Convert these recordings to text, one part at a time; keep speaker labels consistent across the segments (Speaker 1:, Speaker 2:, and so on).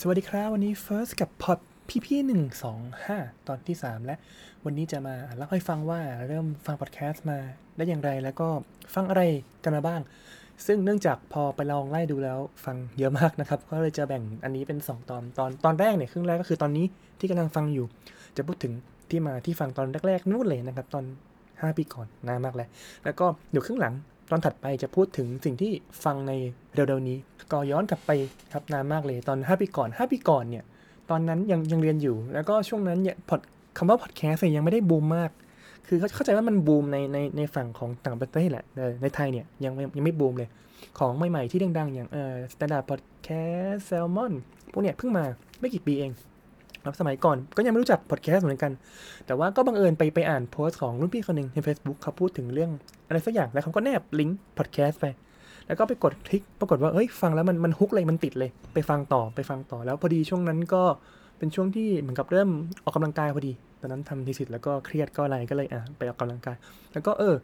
Speaker 1: สวัสดีครับ วันนี้ First กับพอดพี่พี่หนึ่งสองห้าตอนที่3และ วันนี้จะมาเล่าให้ฟังว่าเริ่มฟังพอดแคสต์มาได้อย่างไรแล้วก็ฟังอะไรกันมาบ้าง ซึ่งเนื่องจากพอไปลองไล่ดูแล้วฟังเยอะมากนะครับ ก็เลยจะแบ่งอันนี้เป็น 2 ตอนตอนตอนแรกเนี่ยครึ่งแรกก็คือตอนนี้ที่กำลังฟังอยู่ จะพูดถึงที่มาที่ฟังตอนแรกๆนู่นเลยนะครับ ตอน 5 ปีก่อนนานมากแล้วแล้วก็เดี๋ยวครึ่งหลัง ตอนถัดไปจะพูดถึงสิ่งที่ฟังในเร็วๆนี้ ก็ย้อนกลับไปครับนานมากเลยตอน 5 ปีก่อน 5 ปีก่อนเนี่ย ตอนนั้นยังยังเรียนอยู่ แล้วก็ช่วงนั้นเนี่ยพอดคำว่าพอดแคสต์ยังไม่ได้บูมมาก คือเข้าใจว่ามันบูมในในในฝั่งของต่างประเทศแหละในไทยเนี่ยยังยังไม่บูมเลย ของใหม่ๆที่ดังๆ อย่างเอ่อ Standard Podcast Salmon พวกเนี้ยเพิ่งมาไม่กี่ปีเอง ครับสมัยก่อนก็ยังไม่รู้จักพอดแคสต์เหมือนกัน แต่ว่าก็บังเอิญไปไปอ่านโพสต์ของรุ่นพี่คนหนึ่งใน Facebook เขาพูดถึงเรื่องอะไรสักอย่างแล้วเขาก็แนบลิงก์พอดแคสต์ไป แล้วก็ไปกดคลิกปรากฏว่าเอ้ยฟังแล้วมันมัน hook เลยมันติดเลย ไปฟังต่อไปฟังต่อแล้วพอดีช่วงนั้นก็เป็นช่วงที่เหมือนกับเริ่มออกกำลังกายพอดี ตอนนั้นทำ thesis แล้วก็เครียดก็อะไรก็เลยอะไปออกกำลังกาย แล้วก็เออ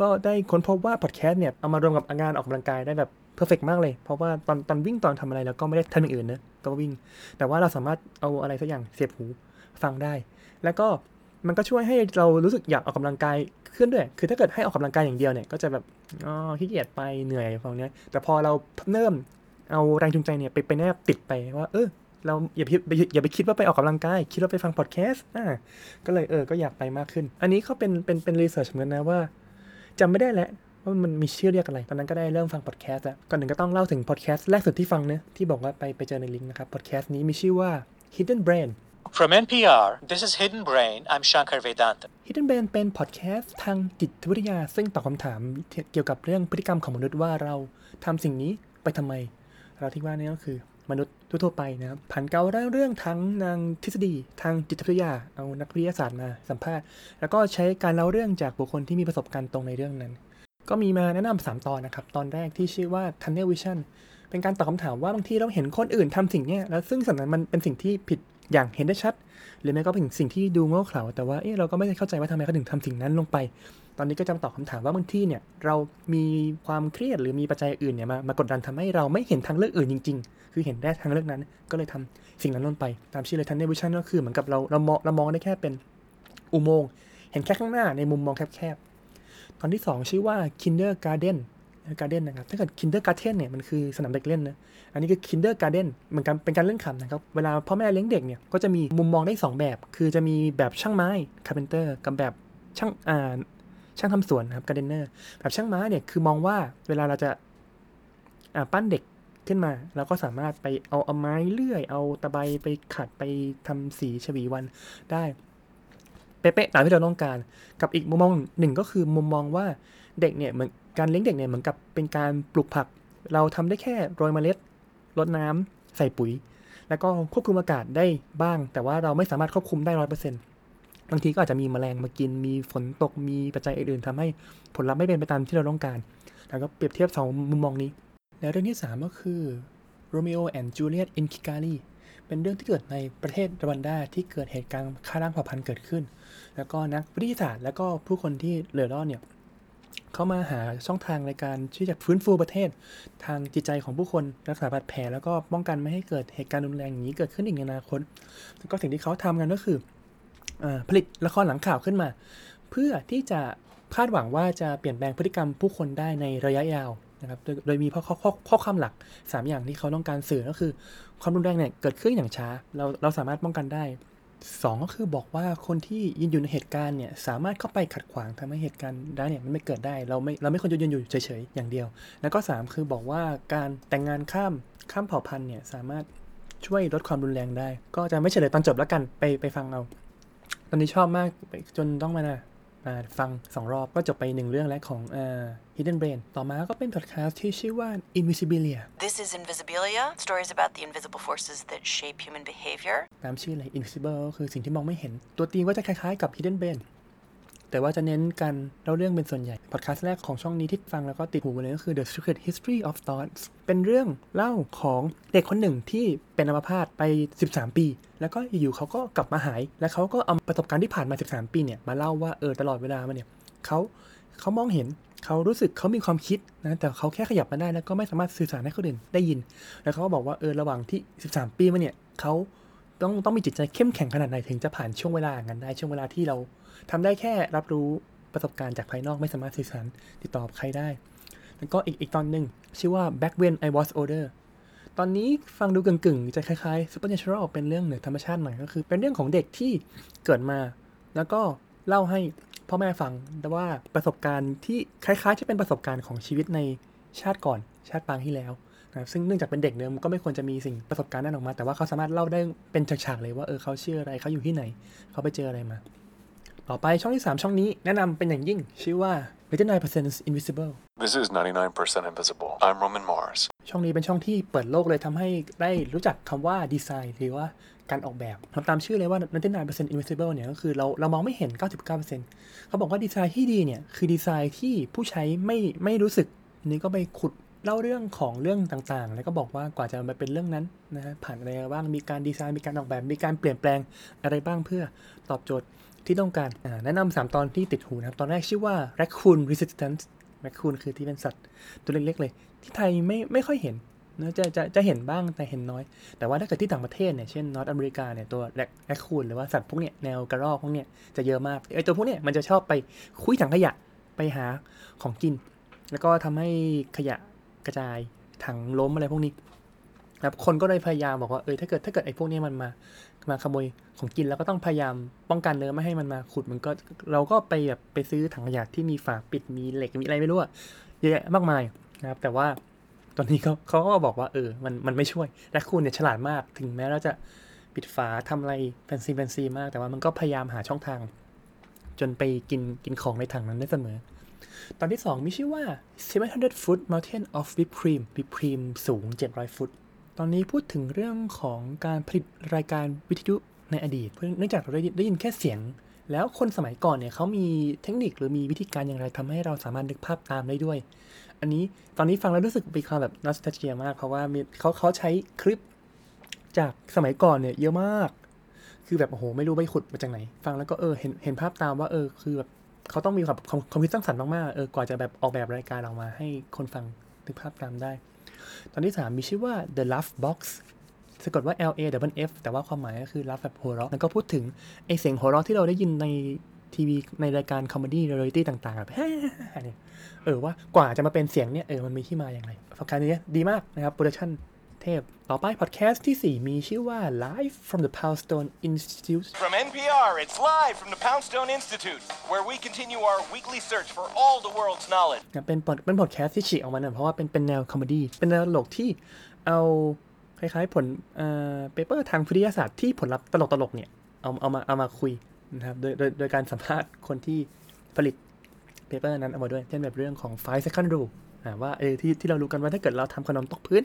Speaker 1: ก็ได้ค้นพบว่าพอดแคสต์เนี่ยเอามารวมกับงานออกกำลังกายได้แบบ perfect มากเลย เพราะว่าตอนตอนวิ่งตอนทำอะไรแล้วก็ไม่ได้ทำอย่างอื่นนะ ก็วิ่ง แต่ว่าเราสามารถเอาอะไรสักอย่างเสียบหูฟังได้ แล้วก็มันก็ช่วยให้เรารู้สึกอยากออกกำลังกายขึ้นด้วย คือถ้าเกิดให้ออกกำลังกายอย่างเดียวเนี่ย ก็จะแบบ อ๋อขี้เกียจไปเหนื่อยฟังเนี้ย แต่พอเราเริ่มเอาแรงจูงใจเนี่ยไปไปแนบติดไปว่า เออ เราอย่าไปอย่าไปคิดว่าไปออกกำลังกาย คิดว่าไปฟังพอดแคสต์ อ่า ก็เลยเออ ก็อยากไปมากขึ้น อันนี้เขาเป็นเป็นเป็นรีเสิร์ชเหมือนนะว่าจำไม่ได้แล้ว ว่ามันมีชื่อเรียกอะไร ตอนนั้นก็ได้เริ่มฟังพอดแคสต์แล้วก่อนหนึ่งก็ต้องเล่าถึงพอดแคสต์แรกสุดที่ฟังเนะที่บอกว่าไปไปเจอในลิงก์นะครับพอดแคสต์นี้มีชื่อว่า Hidden Brain
Speaker 2: From NPR, this is Hidden Brain. I'm Shankar Vedantam.
Speaker 1: Hidden Brain เป็นพอดแคสต์ทางจิตวิทยา ซึ่งตอบคำถามเกี่ยวกับเรื่องพฤติกรรมของมนุษย์ว่าเราทำสิ่งนี้ไปทำไม เราที่ว่านี่ก็คือมนุษย์ทั่วๆไปนะครับผันเกาเล่าเรื่องทั้งนางทฤษฎี ทางจิตวิทยา เอานักวิทยาศาสตร์มาสัมภาษณ์ แล้วก็ใช้การเล่าเรื่องจากบุคคลที่มีประสบการณ์ตรงในเรื่องนั้น ก็มีมาแนะนำสามตอนนะครับ ตอนแรกที่ชื่อว่า Tunnel Vision เป็นการตอบคำถามว่าบางทีเราเห็นคนอื่นทำสิ่งนี้แล้วซึ่งสิ่งนั้นมันเป็นสิ่งที่ผิดอย่างเห็นได้ชัด หรือแม้ก็เป็นสิ่งที่ดูโง่เขลาแต่ว่าเอ๊ะเราก็ไม่ได้เข้าใจว่าทำไมเขาถึงทำสิ่งนั้นลงไป ตอนนี้ก็จะมาตอบคำถามว่าบางที่เนี่ยเรามีความเครียดหรือมีปัจจัยอื่นเนี่ยมามากดดันทำให้เราไม่เห็นทางเลือกอื่นจริง ๆ คือเห็นได้ทางเลือกนั้น ก็เลยทำสิ่งนั้นลงไป ตามชื่อเลยทันเนวิชั่นก็คือเหมือนกับเราเรามองเรามองได้แค่เป็นอุโมงค์เห็นแค่ข้างหน้าในมุมมองแคบๆ ตอนที่ 2 ชื่อว่า Kindergarten Garden นะครับ ถ้าเกิด Kindergarten เนี่ยมันคือสนามเด็กเล่นนะ อันนี้คือ Kindergarten เหมือนกันเป็นการเล่นขำนะครับ เวลาพ่อแม่เลี้ยงเด็กเนี่ยก็จะมีมุมมองได้ 2 แบบ คือจะมีแบบช่างไม้ carpenter กับแบบช่างอ่าช่างทำสวนครับ gardener แบบช่างไม้เนี่ยคือมองว่าเวลาเราจะอ่าปั้นเด็กขึ้นมาเราก็สามารถไปเอาเอาไม้เลื่อย เอาตะไบไปขัดไปทำสีฉวีวันได้ เป๊ะๆตามที่เราต้องการ กับอีกมุมมองหนึ่งก็คือมุมมองว่าเด็กเนี่ยเหมือนการเลี้ยงเด็กเนี่ยเหมือนกับเป็นการปลูกผัก เราทำได้แค่โรยเมล็ดรดน้ำใส่ปุ๋ย แล้วก็ควบคุมอากาศได้บ้าง แต่ว่าเราไม่สามารถควบคุมได้ร้อยเปอร์เซ็นต์บางทีก็อาจจะมีแมลงมากิน มีฝนตก มีปัจจัยอื่นๆทำให้ผลลัพธ์ไม่เป็นไปตามที่เราต้องการ แล้วก็เปรียบเทียบสองมุมมองนี้และเรื่องที่ 3 ก็คือ Romeo and Juliet in Kigali เป็นเรื่องที่เกิดในประเทศรวันดาที่เกิดเหตุการณ์ฆ่าล้างเผ่าพันธุ์เกิดขึ้น แล้วก็นักวิทยาศาสตร์ แล้วก็ผู้คนที่เหลือรอดเนี่ยเข้ามาหาช่องทางในการที่จะฟื้นฟูประเทศ ทางจิตใจของผู้คนรักษาบาดแผลแล้วก็ป้องกันไม่ให้เกิดเหตุการณ์รุนแรงอย่างนี้เกิดขึ้นอีกในอนาคตแล้วก็สิ่งที่เขาทำกันก็คืออผลิตละครหลังข่าวขึ้นมา เพื่อที่จะคาดหวังว่าจะเปลี่ยนแปลงพฤติกรรมผู้คนได้ในระยะยาว นะครับ โดยมีข้อข้อข้อข้อความหลัก 3 อย่างที่เขาต้องการสื่อก็คือ ความรุนแรงเนี่ยเกิดขึ้นอย่างช้า เราเราสามารถป้องกันได้สองก็คือบอกว่าคนที่ยืนอยู่ในเหตุการณ์เนี่ยสามารถเข้าไปขัดขวางทำให้เหตุการณ์ได้เนี่ยมันไม่เกิดได้ เราไม่เราไม่ควรจะยืนอยู่เฉยๆอย่างเดียว แล้วก็ 3 คือบอกว่าการแต่งงานข้ามข้ามเผ่าพันธุ์เนี่ยสามารถช่วยลดความรุนแรงได้ ก็จะไม่เฉลยตอนจบแล้วกันไปไปฟังเอา ตอนนี้ชอบมากจนต้องมานะมา ฟังสองรอบก็จบไปหนึ่งเรื่องแล้วของเอ่อ Hidden Brain ต่อมาก็เป็นพอดแคสต์ที่ชื่อว่า Invisibilia
Speaker 3: This is Invisibilia, stories about the invisible forces that shape human behavior.
Speaker 1: ตามชื่อเลย Invisible ก็คือสิ่งที่มองไม่เห็น ตัวตีมก็จะคล้ายๆกับ Hidden Brain แต่ว่าจะเน้นการเล่าเรื่องเป็นส่วนใหญ่ พอดแคสต์แรกของช่องนี้ที่ฟังแล้วก็ติดหูเลยก็คือ The Secret History of Thoughts เป็นเรื่องเล่าของเด็กคนหนึ่งที่เป็นอัมพาตไป 13 ปี แล้วก็อยู่ๆเขาก็กลับมาหาย และเขาก็เอาประสบการณ์ที่ผ่านมา 13 ปีเนี่ยมาเล่าว่าเออตลอดเวลามาเนี่ยเขาเขามองเห็นเขเขารู้สึกเขามีความคิดนะแต่เขาแค่ขยับมาได้แล้วก็ไม่สามารถสื่อสารให้คนอื่นได้ยิน แล้วเขาก็บอกว่าเออระหว่างที่ 13 ปีมาเนี่ยเขา ต้องต้องมีจิตใจเข้มแข็งขนาดไหนถึงจะผ่านช่วงเวลาอย่างนั้นได้ช่วงเวลาที่เราทำได้แค่รับรู้ประสบการณ์จากภายนอกไม่สามารถสื่อสารติดต่อใครได้ แล้วก็อีกอีกตอนหนึ่งชื่อว่า Back When I Was Older ตอนนี้ฟังดูกึ่งๆ จะคล้ายๆ supernatural เป็นเรื่องเหนือธรรมชาติหน่อยก็คือ เป็นเรื่องของเด็กที่เกิดมา แล้วก็เล่าให้พ่อแม่ฟังแต่ว่าประสบการณ์ที่คล้ายๆ จะเป็นประสบการณ์ของชีวิตในชาติก่อนชาติปางที่แล้ว นะซึ่งเนื่องจากเป็นเด็กเดิมก็ไม่ควรจะมีสิ่งประสบการณ์นั้นออกมา แต่ว่าเขาสามารถเล่าได้เป็นฉากๆเลยว่าเออเขาเชื่ออะไรเขาอยู่ที่ไหน เขาไปเจออะไรมา ต่อไปช่องที่ 3 ช่องนี้แนะนำเป็นอย่างยิ่ง ชื่อว่า99% Invisible
Speaker 4: This is 99% Invisible. I'm Roman Mars.
Speaker 1: ช่องนี้เป็นช่องที่เปิดโลกเลยทำให้ได้รู้จักคำว่าดีไซน์หรือว่าการออกแบบทำตามชื่อเลยว่า 99% Invisible เนี่ยก็คือเราเรามองไม่เห็น 99%เขาบอกว่าดีไซน์ที่ดีเนี่ยคือดีไซน์ที่ผู้ใช้ไม่ไม่รู้สึกอันนี้ก็ไปขุด เล่าเรื่องของเรื่องต่างๆ แล้วก็บอกว่ากว่าจะมาเป็นเรื่องนั้นนะฮะผ่านอะไรบ้างมีการดีไซน์มีการออกแบบ มีการเปลี่ยนแปลงอะไรบ้างเพื่อตอบโจทย์ที่ต้องการแนะนำสามตอนที่ติดหูนะครับ ตอนแรกชื่อว่า Raccoon Resistance Raccoon คือที่เป็นสัตว์ตัวเล็กๆเลย ที่ไทยไม่ไม่ค่อยเห็นนะจะจะจะเห็นบ้างแต่เห็นน้อย แต่ว่าถ้าเกิดที่ต่างประเทศเนี่ย เช่นนอตอเมริกาเนี่ย ตัวแรคคูนหรือว่าสัตว์พวกเนี้ยแนวกระรอกพวกเนี้ยจะเยอะมากไอตัวพวกเนี้ยมันจะชอบไปคุยถังขยะไปหาของกิน แล้วก็ทำให้ขยะ กระจายถังล้มอะไรพวกนี้นะครับคนก็เลยพยายามบอกว่าเออถ้าเกิดถ้าเกิดไอ้พวกนี้มันมามาขโมยของกินแล้วก็ต้องพยายามป้องกันเนื้อไม่ให้มันมาขุดมันก็เราก็ไปแบบไปซื้อถังขยะที่มีฝาปิดมีเหล็กมีอะไรไม่รู้เยอะแยะมากมายนะครับ แต่ว่าตอนนี้เขาเขาก็บอกว่าเออมันมันไม่ช่วยและคุณเนี่ยฉลาดมากถึงแม้เราจะปิดฝาทำอะไรแฟนซีแฟนซีมาก แต่ว่ามันก็พยายามหาช่องทาง จนไปกินกินของในถังนั้นได้เสมอ ตอนที่ 2 มีชื่อว่า 700 foot mountain of whipped cream whipped cream สูง 700 ฟุต ตอนนี้พูดถึงเรื่องของการผลิตรายการวิทยุในอดีต เนื่องจากเราได้ยินได้ยินแค่เสียง แล้วคนสมัยก่อนเนี่ยเขามีเทคนิคหรือมีวิธีการอย่างไรทำให้เราสามารถนึกภาพตามได้ด้วย อันนี้ตอนนี้ฟังแล้วรู้สึกมีความแบบนอสตาเจียมาก เพราะว่ามีเขาเขาใช้คลิปจากสมัยก่อนเนี่ยเยอะมาก คือแบบโอ้โหไม่รู้ไปขุดมาจากไหน ฟังแล้วก็เออเห็นเห็นภาพตามว่าเออคือแบบ เขาต้องมีความความคิดสร้างสรรค์มากๆเออกว่าจะแบบออกแบบรายการออกมาให้คนฟังนึกภาพตามได้ ตอนที่ 3 มีชื่อว่า The Laugh Box สะกดว่า L A W F แต่ว่าความหมายก็คือ laugh แบบหัวเราะแล้วก็พูดถึงไอเสียงหัวเราะที่เราได้ยินในทีวีในรายการ comedy เรียลิตี้ต่างๆแบบเนี่ยเออว่ากว่าจะมาเป็นเสียงเนี่ยเออมันมีที่มาอย่างไรฟังการนี้ดีมากนะครับ production เทพ ต่อไปพอดแคสต์ที่ 4 มีชื่อว่า Live from the Poundstone Institute
Speaker 5: From NPR, it's live from the Poundstone Institute, where we continue our weekly search for all the world's knowledge.
Speaker 1: นะเป็นพอดเป็นพอดแคสต์ที่ฉีกออกมาหน่อยเพราะว่าเป็นเป็นแนว comedy เป็นแนวตลกที่เอาคล้ายๆผลเอ่อ paper ทางวิทยาศาสตร์ที่ผลลัพธ์ตลกๆเนี่ยเอาเอามาเอามาคุยนะครับโดยโดยโดยการสัมภาษณ์คนที่ผลิต paper นั้นเอามาด้วยเช่นแบบเรื่องของ five second rule อ่าว่าเออที่ที่เรารู้กันว่าถ้าเกิดเราทำขนมตกพื้น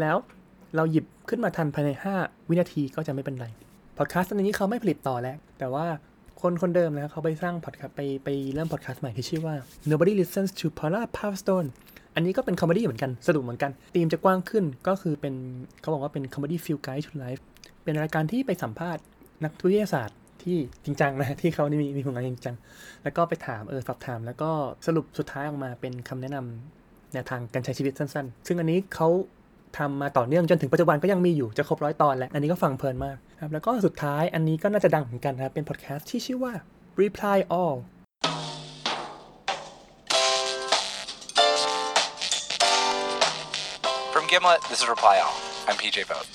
Speaker 1: แล้วเราหยิบขึ้นมาทันภายใน 5 วินาทีก็จะไม่เป็นไร พอดแคสต์อันนี้เขาไม่ผลิตต่อแล้ว แต่ว่าคนคนเดิมนะเขาไปสร้างพอดแคสต์ไปไปเริ่มพอดแคสต์ใหม่ที่ชื่อว่า Nobody Listens to Paula Poundstone อันนี้ก็เป็น comedy เหมือนกัน สนุกเหมือนกันธีมจะกว้างขึ้นก็คือเป็นเขาบอกว่าเป็นคอมเมดี้ฟิลไกด์ to life เป็นรายการที่ไปสัมภาษณ์นักวิทยาศาสตร์ที่จริงจังนะที่เขานี่มีมีผลงานจริงจัง แล้วก็ไปถามเออสอบถาม แล้วก็สรุปสุดท้ายออกมาเป็นคำแนะนำแนวทางการใช้ชีวิตสั้น ๆ ซึ่งอันนี้เขา ทำมาต่อเนื่องจนถึงปัจจุบันก็ยังมีอยู่จะครบร้อยตอนแล้ว อันนี้ก็ฟังเพลินมากครับแล้วก็สุดท้ายอันนี้ก็น่าจะดังเหมือนกันนะครับเป็นพอดแคสต์ที่ชื่อว่า Reply All
Speaker 6: From Gimlet, this is Reply All. I'm PJ Vogt.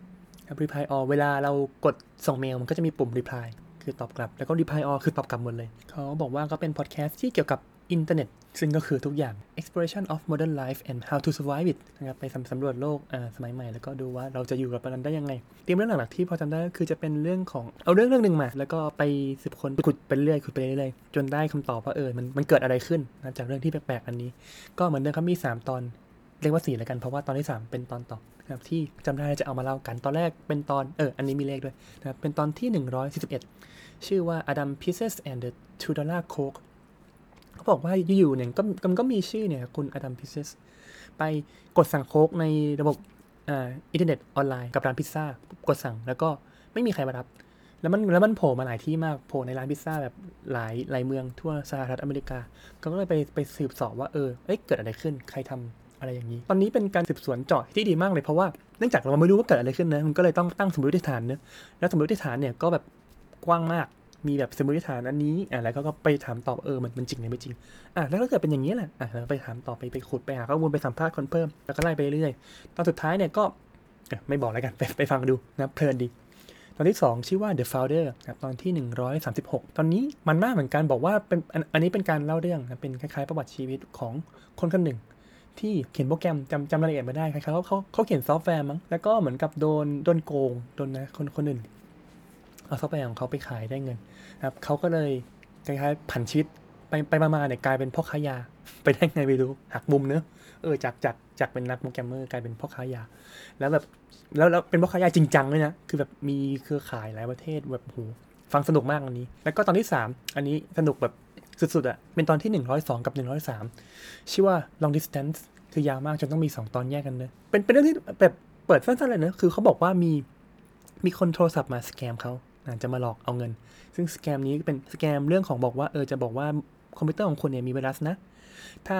Speaker 1: ครับ reply all เวลาเรากดส่งเมลมันก็จะมีปุ่ม reply คือตอบกลับ แล้วก็ reply all คือตอบกลับหมดเลย เขาบอกว่าก็เป็นพอดแคสต์ที่เกี่ยวกับ อินเทอร์เน็ตซึ่งก็คือทุกอย่าง exploration of modern life and how to survive it นะครับไปสำสำรวจโลกสมัยใหม่ แล้วก็ดูว่าเราจะอยู่กับมันได้ยังไงเตรียมเรื่องหลักๆที่พอจำได้ก็คือจะเป็นเรื่องของเอาเรื่องเรื่องหนึ่งมา แล้วก็ไปสืบค้นขุดไปเรื่อยขุดไปเรื่อยจนได้คำตอบว่าเออมันมันเกิดอะไรขึ้นนะจากเรื่องที่แปลกๆอันนี้ ก็เหมือนเดิมครับมี 3 ตอนเรียกว่าสี่แล้วกันเพราะว่าตอนที่ 3 เป็นตอนต่อนะครับที่จำได้จะเอามาเล่ากันตอนแรกเป็นตอนเอออันนี้มีเลขด้วยนะครับเป็นตอนที่ 141 ชื่อว่า Adam Pieces and the Two Dollar Coke บอกว่าอยู่ๆเนี่ยก็มันก็มีชื่อเนี่ยคุณ Adam Pieces ไปกดสั่งโค้กในระบบอ่าอินเทอร์เน็ตออนไลน์กับร้านพิซซ่ากดสั่งแล้วก็ไม่มีใครมารับ แล้วมันแล้วมันโผล่มาหลายที่มากโผล่ในร้านพิซซ่าแบบหลายหลายเมืองทั่วสหรัฐอเมริกา ก็เลยไปไปสืบสอบว่าเออเอ้ยเกิดอะไรขึ้นใครทำอะไรอย่างนี้ ตอนนี้เป็นการสืบสวนเจาะที่ดีมากเลยเพราะว่าเนื่องจากเราไม่รู้ว่าเกิดอะไรขึ้นนะมันก็เลยต้องตั้งสมมติฐานเนอะแล้วสมมติฐานเนี่ยก็แบบกว้างมาก มีแบบสมมติฐานอันนี้อะแล้วก็ไปถามตอบเออมันมันจริงหรือไม่จริงอะแล้วก็เกิดเป็นอย่างนี้แหละอะแล้วไปถามต่อไปไปขุดไปหาข้อมูลไปสัมภาษณ์คนเพิ่มแล้วก็ไล่ไปเรื่อยตอนสุดท้ายเนี่ยก็ไม่บอกแล้วกันไปไปฟังดูนะเพลินดี ตอนที่ 2 ชื่อว่า The Founder นะครับตอนที่ 136 ตอนนี้มันมากเหมือนกันบอกว่าเป็นอันอันนี้เป็นการเล่าเรื่องนะเป็นคล้ายๆประวัติชีวิตของคนคนหนึ่งที่เขียนโปรแกรมจำจำรายละเอียดไม่ได้คล้ายๆเขาเขาเขาเขียนซอฟต์แวร์มั้งแล้วก็เหมือนกับโดนโดนโกงโดนนะคนคนอื่น เอาซอฟต์แวร์ของเขาไปขายได้เงินนะครับเขาก็เลยคล้ายๆผันชีวิตไปไปมาๆเนี่ยกลายเป็นพ่อค้ายา ไปได้ไงไม่รู้หักมุมเนอะเออจากจากจากเป็นนักโปรแกรมเมอร์กลายเป็นพ่อค้ายา แล้วแบบแล้วแล้วเป็นพ่อค้ายาจริงจังเลยนะคือแบบมีเครือข่ายหลายประเทศแบบโหฟังสนุกมากอันนี้ แล้วก็ตอนที่ 3 อันนี้สนุกแบบสุดๆอะ่ะเป็นตอนที่ 102 กับ 103 ชื่อว่า long distance คือยาวมากจนต้องมี 2 ตอนแยกกันเนอะเป็นเป็นเรื่องที่แบบเปิดสั้นๆเลยเนอะคือเขาบอกว่ามีมีคนโทรศัพท์มา scam เขา จะมาหลอกเอาเงิน ซึ่ง scam นี้เป็น scam เรื่องของบอกว่าเออจะบอกว่าคอมพิวเตอร์ของคุณเนี่ยมีไวรัสนะ ถ้า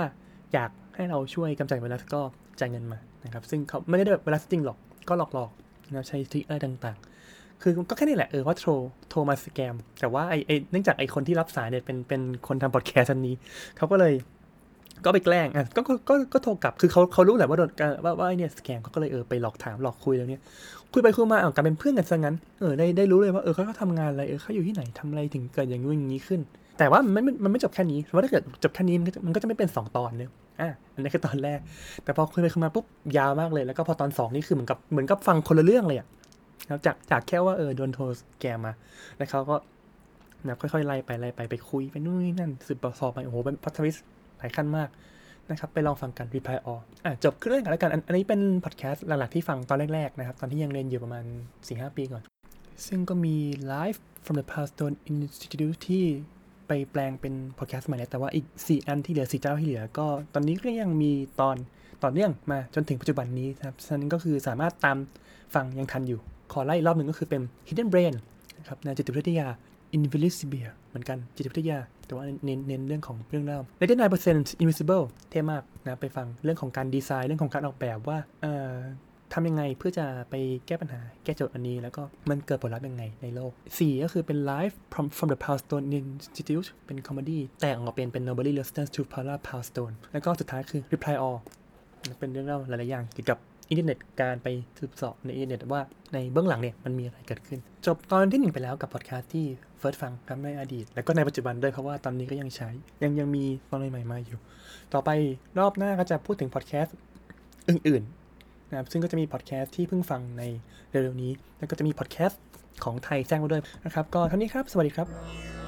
Speaker 1: อยากให้เราช่วยกำจัดไวรัสก็จ่ายเงินมานะครับ ซึ่งเขาไม่ได้แบบไวรัสจริงหรอก ก็หลอกหลอกๆนะใช้ trick อะไรต่างๆ คือก็แค่นี้แหละเออว่าโทรโทรมา scam แต่ว่าไอไอเนื่องจากไอคนที่รับสายเนี่ยเป็นเป็นคนทำพอดแคสต์อันนี้เขาก็เลย ก็ไปแกล้งอะก็ก็ก็โทรกลับคือเขาเขารู้แหละว่าโดนว่าว่าไอเนี่ยสแกมเขาก็เลยเออไปหลอกถามหลอกคุยแล้วเนี่ยคุยไปคุยมาอะกลายเป็นเพื่อนกันซะงั้นเออได้ได้รู้เลยว่าเออเขาเขาทำงานอะไรเออเขาอยู่ที่ไหนทำอะไรถึงเกิดอย่างนู้อย่างนี้ขึ้น แต่ว่ามันไม่มันไม่จบแค่นี้เพราะว่าถ้าเกิดจบแค่นี้มันก็จะมันก็จะไม่เป็นสองตอนเนอะอะอันนี้คือตอนแรก แต่พอคุยไปคุยมาปุ๊บยาวมากเลยแล้วก็พอตอนสองนี่คือเหมือนกับเหมือนกับฟังคนละเรื่องเลยอะนะครับจากจากแค่ว่าเออโดนโทรแกมมาแล้วเขาก็นะค่อยๆไล่ไปไล่ไปไปคุยไปนู่นนี่นั่นสืบสอบไปโอ้โหเป็นพัทวิส หลายขั้นมากนะครับ ไปลองฟังกัน Reply All อะจบเรื่องกันแล้วกัน อันนี้เป็นพอดแคสต์หลักๆที่ฟังตอนแรกๆนะครับ ตอนที่ยังเรียนอยู่ประมาณ 4-5 ปีก่อน ซึ่งก็มี Live from the Poundstone Institute ที่ไปแปลงเป็นพอดแคสต์ใหม่แล้วแต่ว่าอีก 4 อันที่เหลือ 4 เจ้าที่เหลือก็ ตอนนี้ก็ยังมีตอนต่อเนื่องมาจนถึงปัจจุบันนี้นะครับฉะนั้นก็คือสามารถตามฟังยังทันอยู่ ขอไล่อีกรอบหนึ่งก็คือเป็น Hidden Brain นะครับในจิตวิทยา Invisible เหมือนกันจิตวิทยา แต่ว่าเน้นเน้นเรื่องของเรื่องเล่า99% Invisible เท่มากนะไปฟังเรื่องของการดีไซน์เรื่องของการออกแบบว่าเอ่อทำยังไงเพื่อจะไปแก้ปัญหาแก้โจทย์อันนี้ แล้วก็มันเกิดผลลัพธ์ยังไงในโลก 4 ก็คือเป็น Live from from the Poundstone Institute เป็น comedy แต่ออกมาเป็นเป็น Nobody Listens to Paula Poundstone แล้วก็สุดท้ายคือ Reply All เป็นเรื่องเล่าหลาย ๆ อย่างเกี่ยวกับ อินเทอร์เน็ตการไปสืบเสาะในอินเทอร์เน็ตว่าในเบื้องหลังเนี่ยมันมีอะไรเกิดขึ้น จบตอนที่หนึ่งไปแล้วกับพอดแคสต์ที่เฟิร์สฟังครับในอดีต แล้วก็ในปัจจุบันด้วยเพราะว่าตอนนี้ก็ยังใช้ ยังยังมีตอนใหม่ๆมาอยู่ ต่อไปรอบหน้าก็จะพูดถึงพอดแคสต์อื่นๆนะครับซึ่งก็จะมีพอดแคสต์ที่เพิ่งฟังในเร็วๆนี้ แล้วก็จะมีพอดแคสต์ของไทยแจมมาด้วยนะครับ ก็เท่านี้ครับ สวัสดีครับ